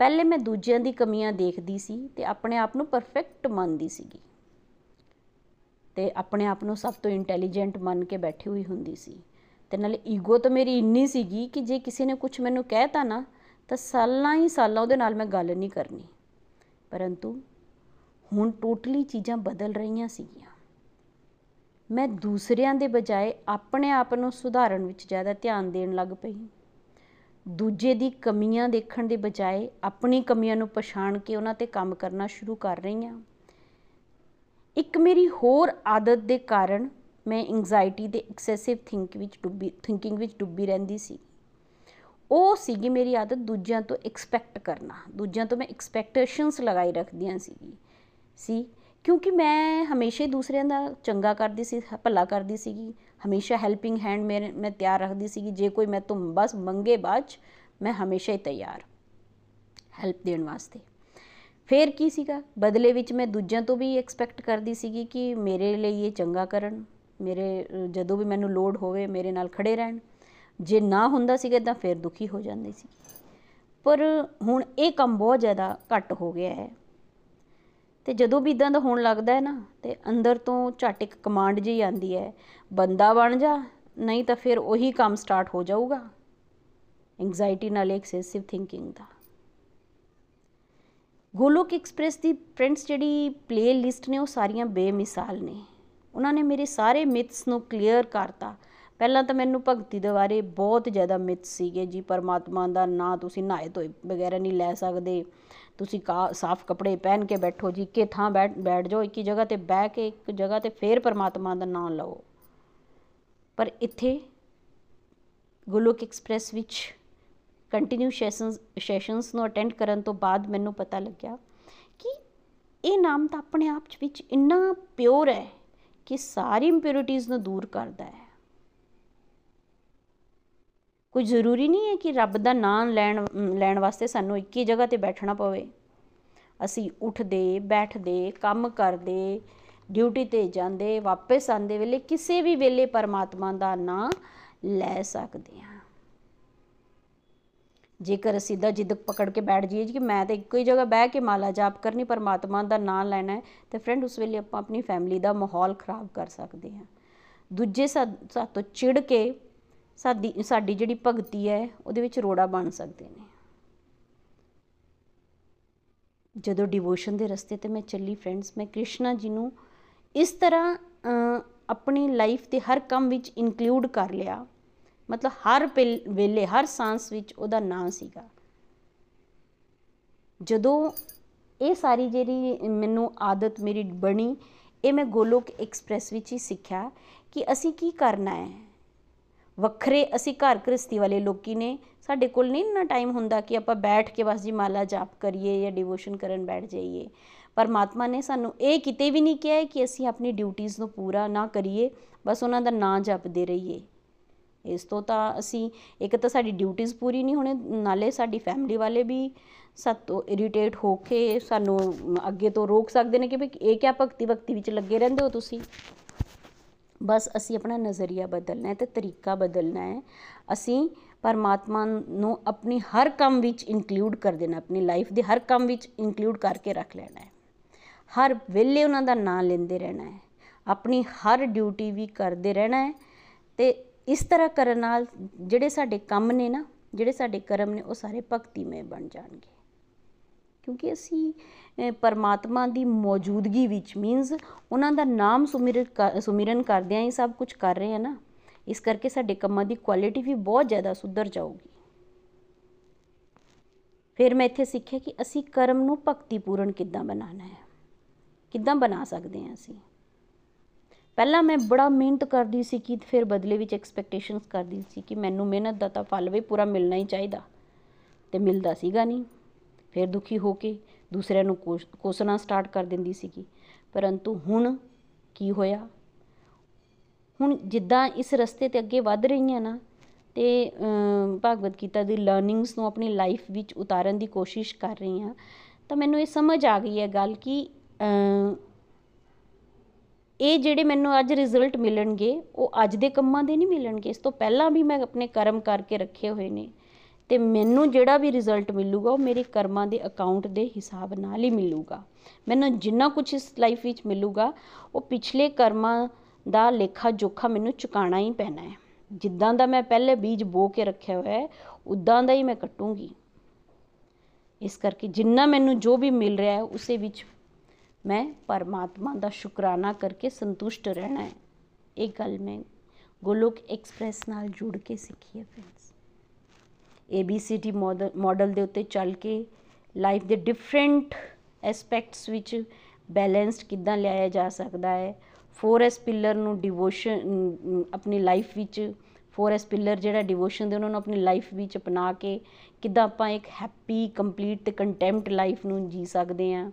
[SPEAKER 1] ਪਹਿਲੇ ਮੈਂ ਦੂਜਿਆਂ ਦੀ ਕਮੀਆਂ ਦੇਖਦੀ ਸੀ ਤੇ ਆਪਣੇ ਆਪ ਨੂੰ ਪਰਫੈਕਟ ਮੰਨਦੀ ਸੀਗੀ। ਤੇ ਆਪਣੇ ਆਪ ਨੂੰ ਸਭ ਤੋਂ ਇੰਟੈਲੀਜੈਂਟ ਮੰਨ ਕੇ ਬੈਠੀ ਹੋਈ ਹੁੰਦੀ ਸੀ। ਤੇ ਨਾਲੇ ਈਗੋ ਤਾਂ ਮੇਰੀ ਇੰਨੀ ਸੀਗੀ ਕਿ ਜੇ ਕਿਸੇ ਨੇ ਕੁਝ ਮੈਨੂੰ ਕਹਿਤਾ ਨਾ, ਤਾਂ ਸਾਲਾਂ ਹੀ ਸਾਲਾਂ ਉਹਦੇ ਨਾਲ ਮੈਂ ਗੱਲ ਨਹੀਂ ਕਰਨੀ। ਪਰੰਤੂ ਹੁਣ ਟੋਟਲੀ ਚੀਜ਼ਾਂ ਬਦਲ ਰਹੀਆਂ ਸੀਗੀਆਂ। ਮੈਂ ਦੂਸਰਿਆਂ ਦੇ ਬਜਾਏ ਆਪਣੇ ਆਪ ਨੂੰ ਸੁਧਾਰਨ ਵਿੱਚ ਜ਼ਿਆਦਾ ਧਿਆਨ ਦੇਣ ਲੱਗ ਪਈ। ਦੂਜੇ ਦੀ ਕਮੀਆਂ ਦੇਖਣ ਦੇ ਬਜਾਏ ਆਪਣੀ ਕਮੀਆਂ ਨੂੰ ਪਛਾਣ ਕੇ ਉਹਨਾਂ ਤੇ ਕੰਮ ਕਰਨਾ ਸ਼ੁਰੂ ਕਰ ਰਹੀ ਹਾਂ ਇੱਕ ਮੇਰੀ ਹੋਰ ਆਦਤ ਦੇ ਕਾਰਨ ਮੈਂ ਐਂਗਜ਼ਾਇਟੀ ਦੇ ਐਕਸੈਸਿਵ ਥਿੰਕ ਵਿੱਚ ਡੁੱਬੀ ਥਿੰਕਿੰਗ ਵਿੱਚ ਡੁੱਬੀ ਰਹਿੰਦੀ ਸੀ। ਉਹ ਸੀਗੀ ਮੇਰੀ ਆਦਤ ਦੂਜਿਆਂ ਤੋਂ ਐਕਸਪੈਕਟ ਕਰਨਾ। ਦੂਜਿਆਂ ਤੋਂ ਮੈਂ ਐਕਸਪੈਕਟੇਸ਼ਨਸ ਲਗਾਈ ਰੱਖਦੀਆਂ ਸੀਗੀ। ਸੀ, ਕਿਉਂਕਿ ਮੈਂ ਹਮੇਸ਼ਾ ਹੀ ਦੂਸਰਿਆਂ ਦਾ ਚੰਗਾ ਕਰਦੀ ਸੀ, ਭਲਾ ਕਰਦੀ ਸੀਗੀ। ਹਮੇਸ਼ਾ ਹੈਲਪਿੰਗ ਹੈਂਡ ਮੇਰੇ, ਮੈਂ ਤਿਆਰ ਰੱਖਦੀ ਸੀਗੀ। ਜੇ ਕੋਈ ਮੈਂ ਤੋਂ ਬਸ ਮੰਗੇ ਬਾਅਦ ਮੈਂ ਹਮੇਸ਼ਾ ਹੀ ਤਿਆਰ। ਹੈਲਪ ਦੇਣ ਵਾਸਤੇ। ਫੇਰ ਕੀ ਸੀਗਾ? ਬਦਲੇ ਵਿੱਚ ਮੈਂ ਦੂਜਿਆਂ ਤੋਂ ਵੀ ਐਕਸਪੈਕਟ ਕਰਦੀ ਸੀਗੀ ਕਿ ਮੇਰੇ ਲਈ ਇਹ ਚੰਗਾ ਕਰਨ। ਮੇਰੇ ਜਦੋਂ ਵੀ ਮੈਨੂੰ ਲੋੜ ਹੋਵੇ ਮੇਰੇ ਨਾਲ ਖੜੇ ਰਹਿਣ। ਜੇ ਨਾ ਹੁੰਦਾ ਸੀਗਾ ਤਾਂ ਫਿਰ ਦੁਖੀ ਹੋ ਜਾਂਦੀ ਸੀ। ਪਰ ਹੁਣ ਇਹ ਕੰਮ ਬਹੁਤ ਜ਼ਿਆਦਾ ਘੱਟ ਹੋ ਗਿਆ ਹੈ। ਤੇ ਜਦੋਂ ਵੀ ਇਦਾਂ ਦਾ ਹੋਣ ਲੱਗਦਾ ਹੈ ਨਾ, ਤੇ ਅੰਦਰ ਤੋਂ ਝਟ ਇੱਕ ਕਮਾਂਡ ਜਿਹੀ ਆਂਦੀ ਹੈ, ਬੰਦਾ ਬਣ ਜਾ, ਨਹੀਂ ਤਾਂ ਫਿਰ ਉਹੀ ਕੰਮ ਸਟਾਰਟ ਹੋ ਜਾਊਗਾ। ਐਂਗਜ਼ਾਇਟੀ ਨਾਲ ਐਕਸੈਸਿਵ ਥਿੰਕਿੰਗ ਦਾ। ਗੋਲੋਕ ਐਕਸਪ੍ਰੈਸ ਦੀ ਫਰੈਂਡਸ ਜਿਹੜੀ ਪਲੇ ਲਿਸਟ ਨੇ ਉਹ ਸਾਰੀਆਂ ਬੇਮਿਸਾਲ ਨੇ। ਉਹਨਾਂ ਨੇ ਮੇਰੇ ਸਾਰੇ ਮਿਥਸ ਨੂੰ ਕਲੀਅਰ ਕਰਤਾ। ਪਹਿਲਾਂ ਤਾਂ ਮੈਨੂੰ ਭਗਤੀ ਦੇ ਬਾਰੇ ਬਹੁਤ ਜ਼ਿਆਦਾ ਮਿਥ ਸੀਗੇ ਜੀ, ਪਰਮਾਤਮਾ ਦਾ ਨਾਂ ਤੁਸੀਂ ਨਹਾਏ ਧੋਏ ਵਗੈਰਾ ਨਹੀਂ ਲੈ ਸਕਦੇ। ਤੁਸੀਂ ਕਾ, ਸਾਫ਼ ਕੱਪੜੇ ਪਹਿਨ ਕੇ ਬੈਠੋ ਜੀ ਕਿ ਥਾਂ ਬੈਠ ਬੈਠ ਜਾਓ, ਇੱਕ ਹੀ ਜਗ੍ਹਾ ਤੇ ਬਹਿ ਕੇ, ਇੱਕ ਜਗ੍ਹਾ ਤੇ ਫੇਰ ਪਰਮਾਤਮਾ ਦਾ ਨਾਮ ਲਓ। ਪਰ ਇੱਥੇ ਗੁਲੋਕ ਐਕਸਪ੍ਰੈਸ ਵਿੱਚ ਕੰਟੀਨਿਊ ਸੈਸ਼ਨਸ ਸੈਸ਼ਨਸ ਨੂੰ ਅਟੈਂਡ ਕਰਨ ਤੋਂ ਬਾਅਦ ਮੈਨੂੰ ਪਤਾ ਲੱਗਿਆ ਕਿ ਇਹ ਨਾਮ ਤਾਂ ਆਪਣੇ ਆਪ ਵਿੱਚ ਇੰਨਾ ਪਿਓਰ ਹੈ। ਕਿ ਸਾਰੀ ਇੰਪਿਉਰਿਟੀਜ਼ ਨੂੰ ਦੂਰ ਕਰਦਾ ਹੈ। ਕੋਈ ਜ਼ਰੂਰੀ ਨਹੀਂ ਹੈ ਕਿ ਰੱਬ ਦਾ ਨਾਮ ਲੈਣ ਲੈਣ ਵਾਸਤੇ ਸਾਨੂੰ ਇੱਕ ਹੀ ਜਗ੍ਹਾ ਤੇ ਬੈਠਣਾ ਪਵੇ। ਅਸੀਂ ਉੱਠਦੇ, ਬੈਠਦੇ, ਕੰਮ ਕਰਦੇ ਡਿਊਟੀ ਤੇ ਜਾਂਦੇ, ਵਾਪਸ ਆਉਂਦੇ ਵੇਲੇ ਕਿਸੇ ਵੀ ਵੇਲੇ ਪਰਮਾਤਮਾ ਦਾ ਨਾਮ ਲੈ ਸਕਦੇ ਹਾਂ। ਜੇਕਰ ਅਸੀਂ ਦਾ ਜਿੱਦ ਪਕੜ ਕੇ ਬੈਠ ਜਾਈਏ ਕਿ ਮੈਂ ਤਾਂ ਇੱਕੋ ਹੀ ਜਗ੍ਹਾ ਬਹਿ ਕੇ ਮਾਲਾ ਜਾਪ ਕਰਨੀ, ਪਰਮਾਤਮਾ ਦਾ ਨਾਮ ਲੈਣਾ ਹੈ, ਤੇ ਫਰੈਂਡ ਉਸ ਵੇਲੇ ਆਪਾਂ ਆਪਣੀ ਫੈਮਿਲੀ ਦਾ ਮਾਹੌਲ ਖਰਾਬ ਕਰ ਸਕਦੇ ਹਾਂ। ਦੂਜੇ ਸਾਤੋਂ ਚਿੜ ਕੇ ਸਾਡੀ ਸਾਡੀ ਜਿਹੜੀ ਭਗਤੀ ਹੈ, ਉਹਦੇ ਵਿੱਚ ਰੋੜਾ ਬਣ ਸਕਦੇ ਨੇ। ਜਦੋਂ ਡਿਵੋਸ਼ਨ ਦੇ ਰਸਤੇ ਤੇ ਮੈਂ ਚੱਲੀ ਫਰੈਂਡਸ ਮੈਂ ਕ੍ਰਿਸ਼ਨਾ ਜੀ ਨੂੰ ਇਸ ਤਰ੍ਹਾਂ ਆਪਣੀ ਲਾਈਫ ਦੇ ਹਰ ਕੰਮ ਵਿੱਚ ਇਨਕਲੂਡ ਕਰ ਲਿਆ। ਮਤਲਬ ਹਰ ਵੇਲੇ, ਹਰ ਸਾਂਸ ਵਿੱਚ ਉਹਦਾ ਨਾਂ ਸੀਗਾ। ਜਦੋਂ ਇਹ ਸਾਰੀ ਜਿਹੜੀ ਮੈਨੂੰ ਆਦਤ ਮੇਰੀ ਬਣੀ, ਇਹ ਮੈਂ ਗੋਲੋਕ ਐਕਸਪ੍ਰੈਸ ਵਿੱਚ ਹੀ ਸਿੱਖਿਆ ਕਿ ਅਸੀਂ ਕੀ ਕਰਨਾ ਹੈ। ਵੱਖਰੇ ਅਸੀਂ ਘਰ ਗ੍ਰਸਤੀ ਵਾਲੇ ਲੋਕੀ ਨੇ, ਸਾਡੇ ਕੋਲ ਨਹੀਂ ਇੰਨਾ ਟਾਈਮ ਹੁੰਦਾ ਕਿ ਆਪਾਂ ਬੈਠ ਕੇ ਬਸ ਜੀ ਮਾਲਾ ਜਾਪ ਕਰੀਏ ਜਾਂ ਡਿਵੋਸ਼ਨ ਕਰਨ ਬੈਠ ਜਾਈਏ। ਪਰਮਾਤਮਾ ਨੇ ਸਾਨੂੰ ਇਹ ਕਿਤੇ ਵੀ ਨਹੀਂ ਕਿਹਾ ਕਿ ਅਸੀਂ ਆਪਣੀ ਡਿਊਟੀਆਂ ਨੂੰ ਪੂਰਾ ਨਾ ਕਰੀਏ, ਬਸ ਉਹਨਾਂ ਦਾ ਨਾਂ ਜਪਦੇ ਰਹੀਏ। ਇਸ ਤੋਂ ਤਾਂ ਅਸੀਂ, ਇੱਕ ਤਾਂ ਸਾਡੀ ਡਿਊਟੀਆਂ ਪੂਰੀ ਨਹੀਂ ਹੋਣੇ, ਨਾਲੇ ਸਾਡੀ ਫੈਮਿਲੀ ਵਾਲੇ ਵੀ ਸਾਤੋਂ ਇਰੀਟੇਟ ਹੋ ਕੇ ਸਾਨੂੰ ਅੱਗੇ ਤੋਂ ਰੋਕ ਸਕਦੇ ਨੇ ਕਿ ਵੀ ਇਹ ਕਿਆ ਭਗਤੀ ਭਗਤੀ ਵਿੱਚ ਲੱਗੇ ਰਹਿੰਦੇ ਹੋ ਤੁਸੀਂ? ਬਸ ਅਸੀਂ ਆਪਣਾ ਨਜ਼ਰੀਆ ਬਦਲਣਾ ਹੈ ਤੇ ਤਰੀਕਾ ਬਦਲਣਾ ਹੈ। ਅਸੀਂ ਪਰਮਾਤਮਾ ਨੂੰ ਆਪਣੀ ਹਰ ਕੰਮ ਵਿੱਚ ਇਨਕਲੂਡ ਕਰ ਦੇਣਾ, ਆਪਣੀ ਲਾਈਫ ਦੇ ਹਰ ਕੰਮ ਵਿੱਚ ਇਨਕਲੂਡ ਕਰਕੇ ਰੱਖ ਲੈਣਾ ਹੈ। ਹਰ ਵੇਲੇ ਉਹਨਾਂ ਦਾ ਨਾਮ ਲੈਂਦੇ ਰਹਿਣਾ ਹੈ। ਆਪਣੀ ਹਰ ਡਿਊਟੀ ਵੀ ਕਰਦੇ ਰਹਿਣਾ ਹੈ ਤੇ ਇਸ ਤਰ੍ਹਾਂ ਕਰਨ ਨਾਲ ਜਿਹੜੇ ਸਾਡੇ ਕੰਮ ਨੇ ਨਾ, ਜਿਹੜੇ ਸਾਡੇ ਕਰਮ ਨੇ, ਉਹ ਸਾਰੇ ਭਗਤੀਮय ਬਣ ਜਾਣਗੇ। ਕਿਉਂਕਿ ਅਸੀਂ ਪਰਮਾਤਮਾ ਦੀ ਮੌਜੂਦਗੀ ਵਿੱਚ ਮੀਨਸ ਉਹਨਾਂ ਦਾ ਨਾਮ ਸੁਮਿਰਨ ਸੁਮਿਰਨ ਕਰਦਿਆਂ ਹੀ ਸਭ ਕੁਝ ਕਰ ਰਹੇ ਆ ਨਾ। ਇਸ ਕਰਕੇ ਸਾਡੇ ਕੰਮਾਂ ਦੀ ਕੁਆਲਿਟੀ ਵੀ ਬਹੁਤ ਜ਼ਿਆਦਾ ਸੁਧਰ ਜਾਊਗੀ। ਫਿਰ ਮੈਂ ਇੱਥੇ ਸਿੱਖਿਆ ਕਿ ਅਸੀਂ ਕਰਮ ਨੂੰ ਭਗਤੀਪੂਰਨ ਕਿੱਦਾਂ ਬਣਾਉਣਾ ਹੈ। ਕਿੱਦਾਂ ਬਣਾ ਸਕਦੇ ਹਾਂ ਅਸੀਂ? ਪਹਿਲਾਂ ਮੈਂ ਬੜਾ ਮਿਹਨਤ ਕਰਦੀ ਸੀ ਕਿ ਫਿਰ ਬਦਲੇ ਵਿੱਚ ਐਕਸਪੈਕਟੇਸ਼ਨਸ ਕਰਦੀ ਸੀ ਕਿ ਮੈਨੂੰ ਮਿਹਨਤ ਦਾ ਤਾਂ ਫਲ ਵੀ ਪੂਰਾ ਮਿਲਣਾ ਹੀ ਚਾਹੀਦਾ। ਤੇ ਮਿਲਦਾ ਸੀਗਾ ਨਹੀਂ। ਫਿਰ ਦੁਖੀ ਹੋ ਕੇ ਦੂਸਰਿਆਂ ਨੂੰ ਕੋਸਣਾ ਸਟਾਰਟ ਕਰ ਦਿੰਦੀ ਸੀਗੀ। ਪਰੰਤੂ ਹੁਣ ਕੀ ਹੋਇਆ? ਹੁਣ ਜਿੱਦਾਂ ਇਸ ਰਸਤੇ ਤੇ ਅੱਗੇ ਵੱਧ ਰਹੀ ਹਾਂ ਨਾ, ਤੇ ਭਗਵਦ ਗੀਤਾ ਦੀ ਲਰਨਿੰਗਸ ਨੂੰ ਆਪਣੀ ਲਾਈਫ ਵਿੱਚ ਉਤਾਰਨ ਦੀ ਕੋਸ਼ਿਸ਼ ਕਰ ਰਹੀ ਹਾਂ ਤਾਂ ਮੈਨੂੰ ਇਹ ਸਮਝ ਆ ਗਈ ਹੈ ਗੱਲ ਕਿ ਇਹ ਜਿਹੜੇ ਮੈਨੂੰ ਅੱਜ ਰਿਜ਼ਲਟ ਮਿਲਣਗੇ, ਉਹ ਅੱਜ ਦੇ ਕੰਮਾਂ ਦੇ ਨਹੀਂ ਮਿਲਣਗੇ। ਇਸ ਤੋਂ ਪਹਿਲਾਂ ਵੀ ਮੈਂ ਆਪਣੇ ਕਰਮ ਕਰਕੇ ਰੱਖੇ ਹੋਏ ਨੇ। ਤੇ ਮੈਨੂੰ ਜਿਹੜਾ ਵੀ ਰਿਜ਼ਲਟ ਮਿਲੂਗਾ, ਉਹ ਮੇਰੇ ਕਰਮਾਂ ਦੇ ਅਕਾਊਂਟ ਦੇ ਹਿਸਾਬ ਨਾਲ ਹੀ ਮਿਲੂਗਾ। ਮੈਨੂੰ ਜਿੰਨਾ ਕੁਝ ਇਸ ਲਾਈਫ ਵਿੱਚ ਮਿਲੂਗਾ, ਉਹ ਪਿਛਲੇ ਕਰਮਾਂ ਦਾ ਲੇਖਾ ਜੋਖਾ ਮੈਨੂੰ ਚੁਕਾਣਾ ਹੀ ਪੈਣਾ ਹੈ। ਜਿੱਦਾਂ ਦਾ ਮੈਂ ਪਹਿਲੇ ਬੀਜ ਬੋ ਕੇ ਰੱਖਿਆ ਹੋਇਆ ਹੈ, ਉਦਾਂ ਦਾ ਹੀ ਮੈਂ ਕੱਟੂੰਗੀ। ਇਸ ਕਰਕੇ ਜਿੰਨਾ ਮੈਨੂੰ ਜੋ ਵੀ ਮਿਲ ਰਿਹਾ ਹੈ, ਉਸੇ ਵਿੱਚ ਮੈਂ ਪਰਮਾਤਮਾ ਦਾ ਸ਼ੁਕਰਾਨਾ ਕਰਕੇ ਸੰਤੁਸ਼ਟ ਰਹਿਣਾ ਹੈ। ਇਹ ਗੱਲ ਮੈਂ ਗੋਲੋਕ ਐਕਸਪ੍ਰੈਸ ਨਾਲ ਜੁੜ ਕੇ ਸਿੱਖੀ ਹੈ ਫਰੈਂਡਸ ਏਬੀਸੀਡੀ ਮਾਡਲ ਦੇ ਉੱਤੇ ਚੱਲ ਕੇ ਲਾਈਫ ਦੇ ਡਿਫਰੈਂਟ ਐਸਪੈਕਟਸ ਵਿੱਚ ਬੈਲੈਂਸਡ ਕਿੱਦਾਂ ਲਿਆਇਆ ਜਾ ਸਕਦਾ ਹੈ। 4S ਪਿਲਰ ਨੂੰ ਡਿਵੋਸ਼ਨ ਆਪਣੀ ਲਾਈਫ ਵਿੱਚ 4S ਪਿਲਰ ਜਿਹੜਾ ਡਿਵੋਸ਼ਨ ਦੇ ਉਹਨਾਂ ਨੂੰ ਆਪਣੀ ਲਾਈਫ ਵਿੱਚ ਅਪਣਾ ਕੇ ਕਿੱਦਾਂ ਆਪਾਂ ਇੱਕ ਹੈਪੀ ਕੰਪਲੀਟ ਤੇ ਕੰਟੈਂਪਟ ਲਾਈਫ ਨੂੰ ਜੀ ਸਕਦੇ ਹਾਂ।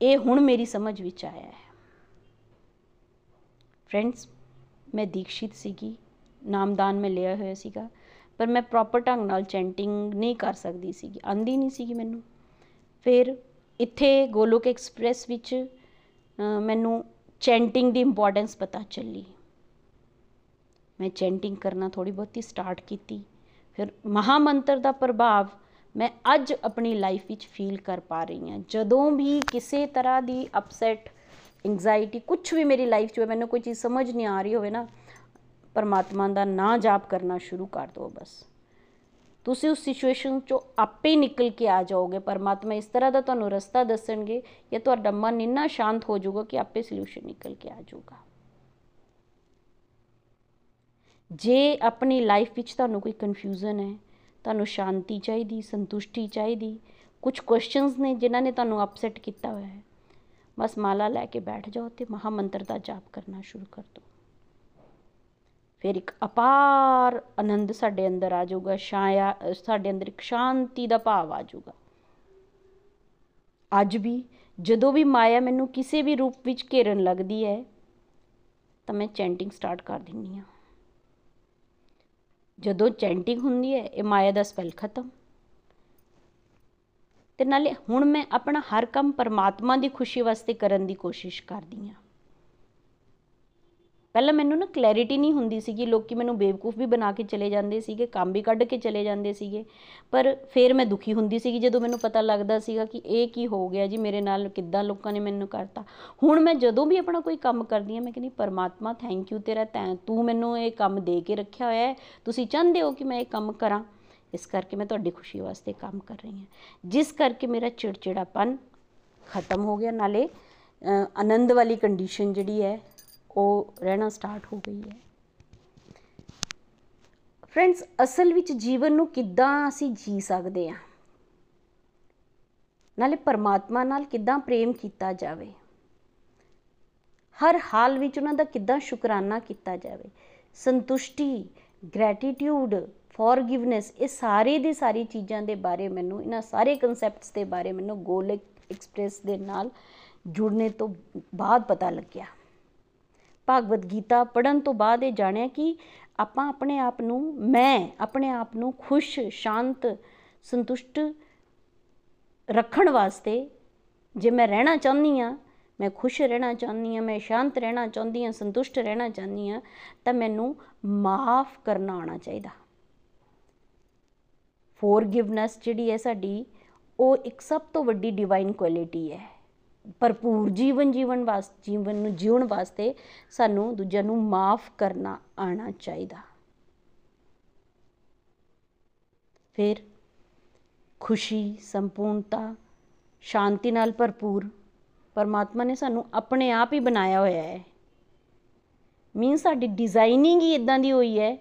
[SPEAKER 1] ਇਹ ਹੁਣ ਮੇਰੀ ਸਮਝ ਵਿੱਚ ਆਇਆ ਹੈ। ਫਰੈਂਡਸ ਮੈਂ ਦੀਕਸ਼ਿਤ ਸੀਗੀ, ਨਾਮਦਾਨ ਮੈਂ ਲਿਆ ਹੋਇਆ ਸੀਗਾ, ਪਰ ਮੈਂ ਪ੍ਰੋਪਰ ਢੰਗ ਨਾਲ ਚੈਂਟਿੰਗ ਨਹੀਂ ਕਰ ਸਕਦੀ ਸੀਗੀ ਆਂਦੀ ਨਹੀਂ ਸੀਗੀ ਮੈਨੂੰ। ਫਿਰ ਇੱਥੇ ਗੋਲੋਕ ਐਕਸਪ੍ਰੈਸ ਵਿੱਚ ਮੈਨੂੰ ਚੈਂਟਿੰਗ ਦੀ ਇੰਪੋਰਟੈਂਸ ਪਤਾ ਚੱਲੀ। ਮੈਂ ਚੈਂਟਿੰਗ ਕਰਨਾ ਥੋੜੀ ਬਹੁਤੀ ਸਟਾਰਟ ਕੀਤੀ। ਫਿਰ ਮਹਾਮੰਤਰ ਦਾ ਪ੍ਰਭਾਵ ਮੈਂ ਅੱਜ ਆਪਣੀ ਲਾਈਫ ਵਿੱਚ ਫੀਲ ਕਰ ਪਾ ਰਹੀ ਹਾਂ। ਜਦੋਂ ਵੀ ਕਿਸੇ ਤਰ੍ਹਾਂ ਦੀ ਅਪਸੈਟ ਐਂਗਜ਼ਾਇਟੀ ਕੁਝ ਵੀ ਮੇਰੀ ਲਾਈਫ 'ਚ ਹੋਵੇ, ਮੈਨੂੰ ਕੋਈ ਚੀਜ਼ ਸਮਝ ਨਹੀਂ ਆ ਰਹੀ ਹੋਵੇ ਨਾ, ਪਰਮਾਤਮਾ ਦਾ ਨਾਂ ਜਾਪ ਕਰਨਾ ਸ਼ੁਰੂ ਕਰ ਦਿਓ ਬਸ। ਤੁਸੀਂ ਉਸ ਸਿਚੁਏਸ਼ਨ ਚੋਂ ਆਪੇ ਹੀ ਨਿਕਲ ਕੇ ਆ ਜਾਓਗੇ। ਪਰਮਾਤਮਾ ਇਸ ਤਰ੍ਹਾਂ ਦਾ ਤੁਹਾਨੂੰ ਰਸਤਾ ਦੱਸਣਗੇ ਕਿ ਤੁਹਾਡਾ ਮਨ ਇੰਨਾ ਸ਼ਾਂਤ ਹੋ ਜਾਊਗਾ ਕਿ ਆਪੇ ਸੋਲੂਸ਼ਨ ਨਿਕਲ ਕੇ ਆ ਜਾਊਗਾ। ਜੇ ਆਪਣੀ ਲਾਈਫ ਵਿੱਚ ਤੁਹਾਨੂੰ ਕੋਈ ਕਨਫਿਊਜ਼ਨ ਹੈ ਤੁਹਾਨੂੰ ਸ਼ਾਂਤੀ ਚਾਹੀਦੀ, ਸੰਤੁਸ਼ਟੀ ਚਾਹੀਦੀ। ਕੁਝ ਕੁਐਸਚਨਸ ਨੇ ਜਿਨ੍ਹਾਂ ਨੇ ਤੁਹਾਨੂੰ ਅਪਸੈਟ ਕੀਤਾ ਹੋਇਆ ਹੈ। ਬਸ ਮਾਲਾ ਲੈ ਕੇ ਬੈਠ ਜਾਓ ਤੇ ਮਹਾਮੰਤਰ ਦਾ ਜਾਪ ਕਰਨਾ ਸ਼ੁਰੂ ਕਰ ਦਿਓ। ਫਿਰ ਇੱਕ ਅਪਾਰ ਆਨੰਦ ਸਾਡੇ ਅੰਦਰ ਆ ਜਾਊਗਾ, ਛਾਇਆ ਸਾਡੇ ਅੰਦਰ ਇੱਕ ਸ਼ਾਂਤੀ ਦਾ ਭਾਵ ਆ ਜਾਊਗਾ। ਅੱਜ ਵੀ ਜਦੋਂ ਵੀ ਮਾਇਆ ਮੈਨੂੰ ਕਿਸੇ ਵੀ ਰੂਪ ਵਿੱਚ ਘੇਰਨ ਲੱਗਦੀ ਹੈ, ਤਾਂ ਮੈਂ ਚੈਂਟਿੰਗ ਸਟਾਰਟ ਕਰ ਦਿੰਨੀ ਆ ਜਦੋਂ ਚੈਂਟਿੰਗ ਹੁੰਦੀ ਹੈ, ਇਹ ਮਾਇਆ ਦਾ ਸਪੈਲ ਖਤਮ। ਤੇ ਨਾਲੇ ਹੁਣ ਮੈਂ ਆਪਣਾ ਹਰ ਕੰਮ ਪਰਮਾਤਮਾ ਦੀ ਖੁਸ਼ੀ ਵਾਸਤੇ ਕਰਨ ਦੀ ਕੋਸ਼ਿਸ਼ ਕਰਦੀ ਆ ਪਹਿਲਾਂ ਮੈਨੂੰ ਨਾ ਕਲੈਰਿਟੀ ਨਹੀਂ ਹੁੰਦੀ ਸੀਗੀ, ਲੋਕੀ ਮੈਨੂੰ ਬੇਵਕੂਫ ਵੀ ਬਣਾ ਕੇ ਚਲੇ ਜਾਂਦੇ ਸੀਗੇ, ਕੰਮ ਵੀ ਕੱਢ ਕੇ ਚਲੇ ਜਾਂਦੇ ਸੀਗੇ, ਪਰ ਫਿਰ ਮੈਂ ਦੁਖੀ ਹੁੰਦੀ ਸੀਗੀ ਜਦੋਂ ਮੈਨੂੰ ਪਤਾ ਲੱਗਦਾ ਸੀਗਾ ਕਿ ਇਹ ਕੀ ਹੋ ਗਿਆ ਜੀ, ਮੇਰੇ ਨਾਲ ਕਿੱਦਾਂ ਲੋਕਾਂ ਨੇ ਮੈਨੂੰ ਕਰਤਾ। ਹੁਣ ਮੈਂ ਜਦੋਂ ਵੀ ਆਪਣਾ ਕੋਈ ਕੰਮ ਕਰਦੀ ਹਾਂ, ਮੈਂ ਕਹਿੰਦੀ, ਪਰਮਾਤਮਾ ਥੈਂਕ ਯੂ ਤੇਰਾ, ਤੈਂ, ਤੂੰ ਮੈਨੂੰ ਇਹ ਕੰਮ ਦੇ ਕੇ ਰੱਖਿਆ ਹੋਇਆ ਹੈ, ਤੁਸੀਂ ਚਾਹੁੰਦੇ ਹੋ ਕਿ ਮੈਂ ਇਹ ਕੰਮ ਕਰਾਂ? ਇਸ ਕਰਕੇ ਮੈਂ ਤੁਹਾਡੀ ਖੁਸ਼ੀ ਵਾਸਤੇ ਕੰਮ ਕਰ ਰਹੀ ਹਾਂ। ਜਿਸ ਕਰਕੇ ਮੇਰਾ ਚਿੜਚਿੜਾਪਨ ਖਤਮ ਹੋ ਗਿਆ। ਨਾਲੇ ਆਨੰਦ ਵਾਲੀ ਕੰਡੀਸ਼ਨ ਜਿਹੜੀ ਹੈ ਉਹ ਰਹਿਣਾ ਸਟਾਰਟ ਹੋ ਗਈ ਹੈ। ਫਰੈਂਡਸ ਅਸਲ ਵਿੱਚ ਜੀਵਨ ਨੂੰ ਕਿੱਦਾਂ ਅਸੀਂ ਜੀ ਸਕਦੇ ਹਾਂ? ਨਾਲੇ ਪਰਮਾਤਮਾ ਨਾਲ ਕਿੱਦਾਂ ਪ੍ਰੇਮ ਕੀਤਾ ਜਾਵੇ? ਹਰ ਹਾਲ ਵਿੱਚ ਉਹਨਾਂ ਦਾ ਕਿੱਦਾਂ ਸ਼ੁਕਰਾਨਾ ਕੀਤਾ ਜਾਵੇ? ਸੰਤੁਸ਼ਟੀ ਗ੍ਰੈਟੀਟਿਊਡ ਫੋਰਗਿਵਨੈਸ ਇਹ ਸਾਰੇ ਦੇ ਸਾਰੀ ਚੀਜ਼ਾਂ ਦੇ ਬਾਰੇ ਮੈਨੂੰ, ਇਹਨਾਂ ਸਾਰੇ ਕਨਸੈਪਟਸ ਦੇ ਬਾਰੇ ਮੈਨੂੰ ਗੋਲਕ ਐਕਸਪ੍ਰੈਸ ਦੇ ਨਾਲ ਜੁੜਨੇ ਤੋਂ ਬਾਅਦ ਪਤਾ ਲੱਗਿਆ। ਭਗਵਦ ਗੀਤਾ ਪੜਨ ਤੋਂ ਬਾਅਦ ਇਹ ਜਾਣਿਆ ਕਿ ਆਪਾਂ ਆਪਣੇ ਆਪ ਨੂੰ, ਮੈਂ ਆਪਣੇ ਆਪ ਨੂੰ ਖੁਸ਼, ਸ਼ਾਂਤ, ਸੰਤੁਸ਼ਟ ਰੱਖਣ ਵਾਸਤੇ ਜੇ ਮੈਂ ਰਹਿਣਾ ਚਾਹੁੰਦੀ ਆ ਮੈਂ ਖੁਸ਼ ਰਹਿਣਾ ਚਾਹੁੰਦੀ ਆ ਮੈਂ ਸ਼ਾਂਤ ਰਹਿਣਾ ਚਾਹੁੰਦੀ ਆ ਸੰਤੁਸ਼ਟ ਰਹਿਣਾ ਚਾਹੁੰਦੀ ਆ ਤਾਂ ਮੈਨੂੰ ਮਾਫ ਕਰਨਾ ਆਉਣਾ ਚਾਹੀਦਾ। ਫੋਰਗਿਵਨੈਸ ਜਿਹੜੀ ਹੈ ਸਾਡੀ, ਉਹ ਇੱਕ ਸਭ ਤੋਂ ਵੱਡੀ ਡਿਵਾਈਨ ਕੁਆਲਿਟੀ ਹੈ। ਭਰਪੂਰ ਜੀਵਨ ਜੀਵਨ ਵਾਸਤੇ ਜੀਵਨ ਨੂੰ ਜਿਉਣ ਵਾਸਤੇ ਸਾਨੂੰ ਦੂਜਿਆਂ ਨੂੰ ਮਾਫ ਕਰਨਾ ਆਣਾ ਚਾਹੀਦਾ। ਫਿਰ ਖੁਸ਼ੀ, ਸੰਪੂਰਨਤਾ, ਸ਼ਾਂਤੀ ਨਾਲ ਭਰਪੂਰ ਪਰਮਾਤਮਾ ਨੇ ਸਾਨੂੰ ਆਪਣੇ ਆਪ ਹੀ ਬਣਾਇਆ ਹੋਇਆ ਹੈ। ਮੀਨ ਸਾਡੀ ਡਿਜ਼ਾਈਨਿੰਗ ਹੀ ਇਦਾਂ ਦੀ ਹੋਈ ਹੈ,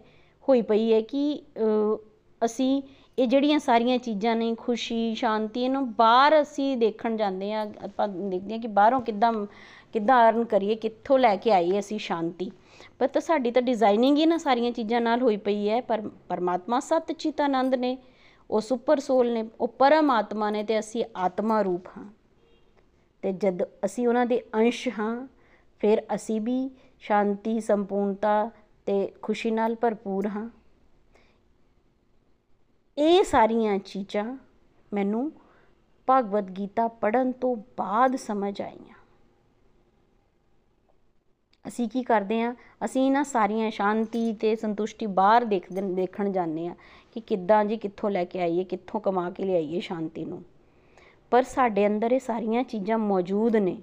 [SPEAKER 1] ਹੋਈ ਪਈ ਹੈ ਕਿ ਅਸੀਂ ਇਹ ਜਿਹੜੀਆਂ ਸਾਰੀਆਂ ਚੀਜ਼ਾਂ ਨੇ, ਖੁਸ਼ੀ, ਸ਼ਾਂਤੀ, ਇਹਨੂੰ ਬਾਹਰ ਅਸੀਂ ਦੇਖਣ ਜਾਂਦੇ ਆ ਆਪਾਂ ਦੇਖਦੇ ਆ ਕਿ ਬਾਹਰੋਂ ਕਿੱਦਾਂ ਕਿੱਦਾਂ ਅਰਨ ਕਰੀਏ, ਕਿੱਥੋਂ ਲੈ ਕੇ ਆਈਏ ਅਸੀਂ ਸ਼ਾਂਤੀ। ਪਰ ਤਾਂ ਸਾਡੀ ਤਾਂ ਡਿਜ਼ਾਈਨਿੰਗ ਹੀ ਨਾ ਸਾਰੀਆਂ ਚੀਜ਼ਾਂ ਨਾਲ ਹੋਈ ਪਈ ਹੈ, ਪਰ ਪਰਮਾਤਮਾ ਸਤ ਚਿਤ ਆਨੰਦ ਨੇ, ਉਹ ਸੁਪਰ ਸੋਲ ਨੇ, ਉਹ ਪਰਮਾਤਮਾ ਨੇ ਤੇ ਅਸੀਂ ਆਤਮਾ ਰੂਪ ਹਾਂ। ਤੇ ਜਦ ਅਸੀਂ ਉਹਨਾਂ ਦੇ ਅੰਸ਼ ਹਾਂ, ਫਿਰ ਅਸੀਂ ਵੀ ਸ਼ਾਂਤੀ, ਸੰਪੂਰਨਤਾ ਤੇ ਖੁਸ਼ੀ ਨਾਲ ਭਰਪੂਰ ਹਾਂ। ਇਹ ਸਾਰੀਆਂ ਚੀਜ਼ਾਂ ਮੈਨੂੰ ਭਗਵਦ ਗੀਤਾ ਪੜਨ ਤੋਂ ਬਾਅਦ ਸਮਝ ਆਈਆਂ। ਅਸੀਂ ਕੀ ਕਰਦੇ ਆ ਅਸੀਂ ਨਾ ਸਾਰੀਆਂ ਸ਼ਾਂਤੀ ਤੇ ਸੰਤੁਸ਼ਟੀ ਬਾਹਰ ਦੇਖਦੇ ਦੇਖਣ ਜਾਂਦੇ ਆ ਕਿ ਕਿੱਦਾਂ ਜੀ ਕਿੱਥੋਂ ਲੈ ਕੇ ਆਈਏ, ਕਿੱਥੋਂ ਕਮਾ ਕੇ ਲਿਆਈਏ ਸ਼ਾਂਤੀ ਨੂੰ। ਪਰ ਸਾਡੇ ਅੰਦਰ ਇਹ ਸਾਰੀਆਂ ਚੀਜ਼ਾਂ ਮੌਜੂਦ ਨੇ।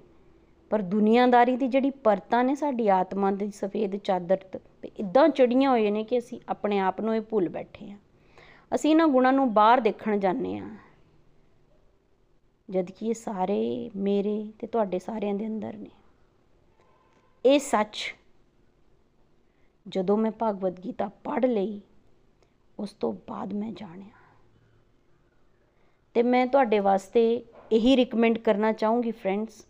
[SPEAKER 1] ਪਰ ਦੁਨੀਆਦਾਰੀ ਦੀ ਜਿਹੜੀ ਪਰਤਾਂ ਨੇ ਸਾਡੀ ਆਤਮਾ ਦੀ ਸਫੇਦ ਚਾਦਰ ਤੇ ਇਦਾਂ ਚੜੀਆਂ ਹੋਈਆਂ ਨੇ ਕਿ ਅਸੀਂ ਆਪਣੇ ਆਪ ਨੂੰ ਇਹ ਭੁੱਲ ਬੈਠੇ ਆ ਅਸੀਂ ਇਹਨਾਂ ਗੁਣਾਂ ਨੂੰ ਬਾਹਰ ਦੇਖਣ ਜਾਂਦੇ ਆ ਜਦ ਕਿ ਇਹ ਸਾਰੇ ਮੇਰੇ ਤੇ ਤੁਹਾਡੇ ਸਾਰਿਆਂ ਦੇ ਅੰਦਰ ਨੇ। ਇਹ ਸੱਚ, ਜਦੋਂ ਮੈਂ ਭਗਵਦ ਗੀਤਾ ਪੜ੍ਹ ਲਈ, ਉਸ ਤੋਂ ਬਾਅਦ ਮੈਂ ਜਾਣਿਆ। ਤੇ ਮੈਂ ਤੁਹਾਡੇ ਵਾਸਤੇ ਇਹੀ ਰეკਮੈਂਡ ਕਰਨਾ ਚਾਹੂੰਗੀ ਫਰੈਂਡਸ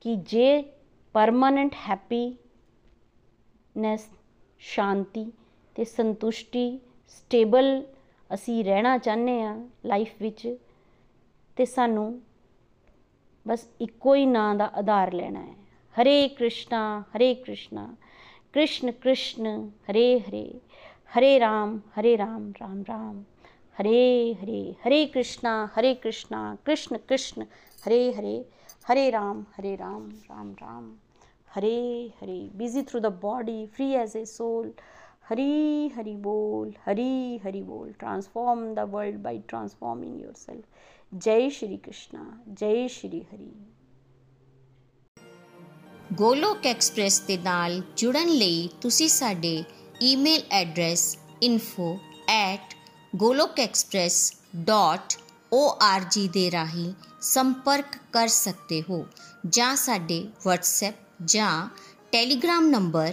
[SPEAKER 1] ਕਿ ਜੇ ਪਰਮਾਨੈਂਟ ਹੈਪੀਨੈਸ ਸ਼ਾਂਤੀ ਤੇ ਸੰਤੁਸ਼ਟੀ ਸਟੇਬਲ ਅਸੀਂ ਰਹਿਣਾ ਚਾਹੁੰਦੇ ਆ ਲਾਈਫ ਵਿੱਚ, ਤੇ ਸਾਨੂੰ ਬਸ ਇੱਕੋ ਹੀ ਨਾਂ ਦਾ ਆਧਾਰ ਲੈਣਾ ਹੈ। ਹਰੇ ਕ੍ਰਿਸ਼ਨਾ ਹਰੇ ਕ੍ਰਿਸ਼ਨਾ, ਕ੍ਰਿਸ਼ਨ ਕ੍ਰਿਸ਼ਨ, ਹਰੇ ਹਰੇ ਹਰੇ ਰਾਮ ਹਰੇ ਰਾਮ ਰਾਮ ਰਾਮ, ਹਰੇ ਹਰੇ ਹਰੇ ਕ੍ਰਿਸ਼ਨਾ ਹਰੇ ਕ੍ਰਿਸ਼ਨਾ, ਕ੍ਰਿਸ਼ਨ ਕ੍ਰਿਸ਼ਨ, ਹਰੇ ਹਰੇ ਹਰੇ ਰਾਮ ਹਰੇ Ram Ram Ram, Hare Hare busy through the body free as a soul Hari Hari ਬੋਲ ਹਰੀ ਹਰੀ ਬੋਲ transform the world by transforming yourself ਜੈ ਸ਼੍ਰੀ ਕ੍ਰਿਸ਼ਨਾ ਜੈ ਸ਼੍ਰੀ ਹਰੀ
[SPEAKER 2] ਗੋਲੋਕ ਐਕਸਪ੍ਰੈਸ ਦੇ ਨਾਲ ਜੁੜਨ ਲਈ ਤੁਸੀਂ ਸਾਡੇ ਈਮੇਲ ਐਡਰੈਸ info@golokexpress.org ਦੇ ਰਾਹੀਂ ਸੰਪਰਕ ਕਰ ਸਕਦੇ ਹੋ ਜਾਂ ਸਾਡੇ WhatsApp ਜਾਂ ਟੈਲੀਗ੍ਰਾਮ ਨੰਬਰ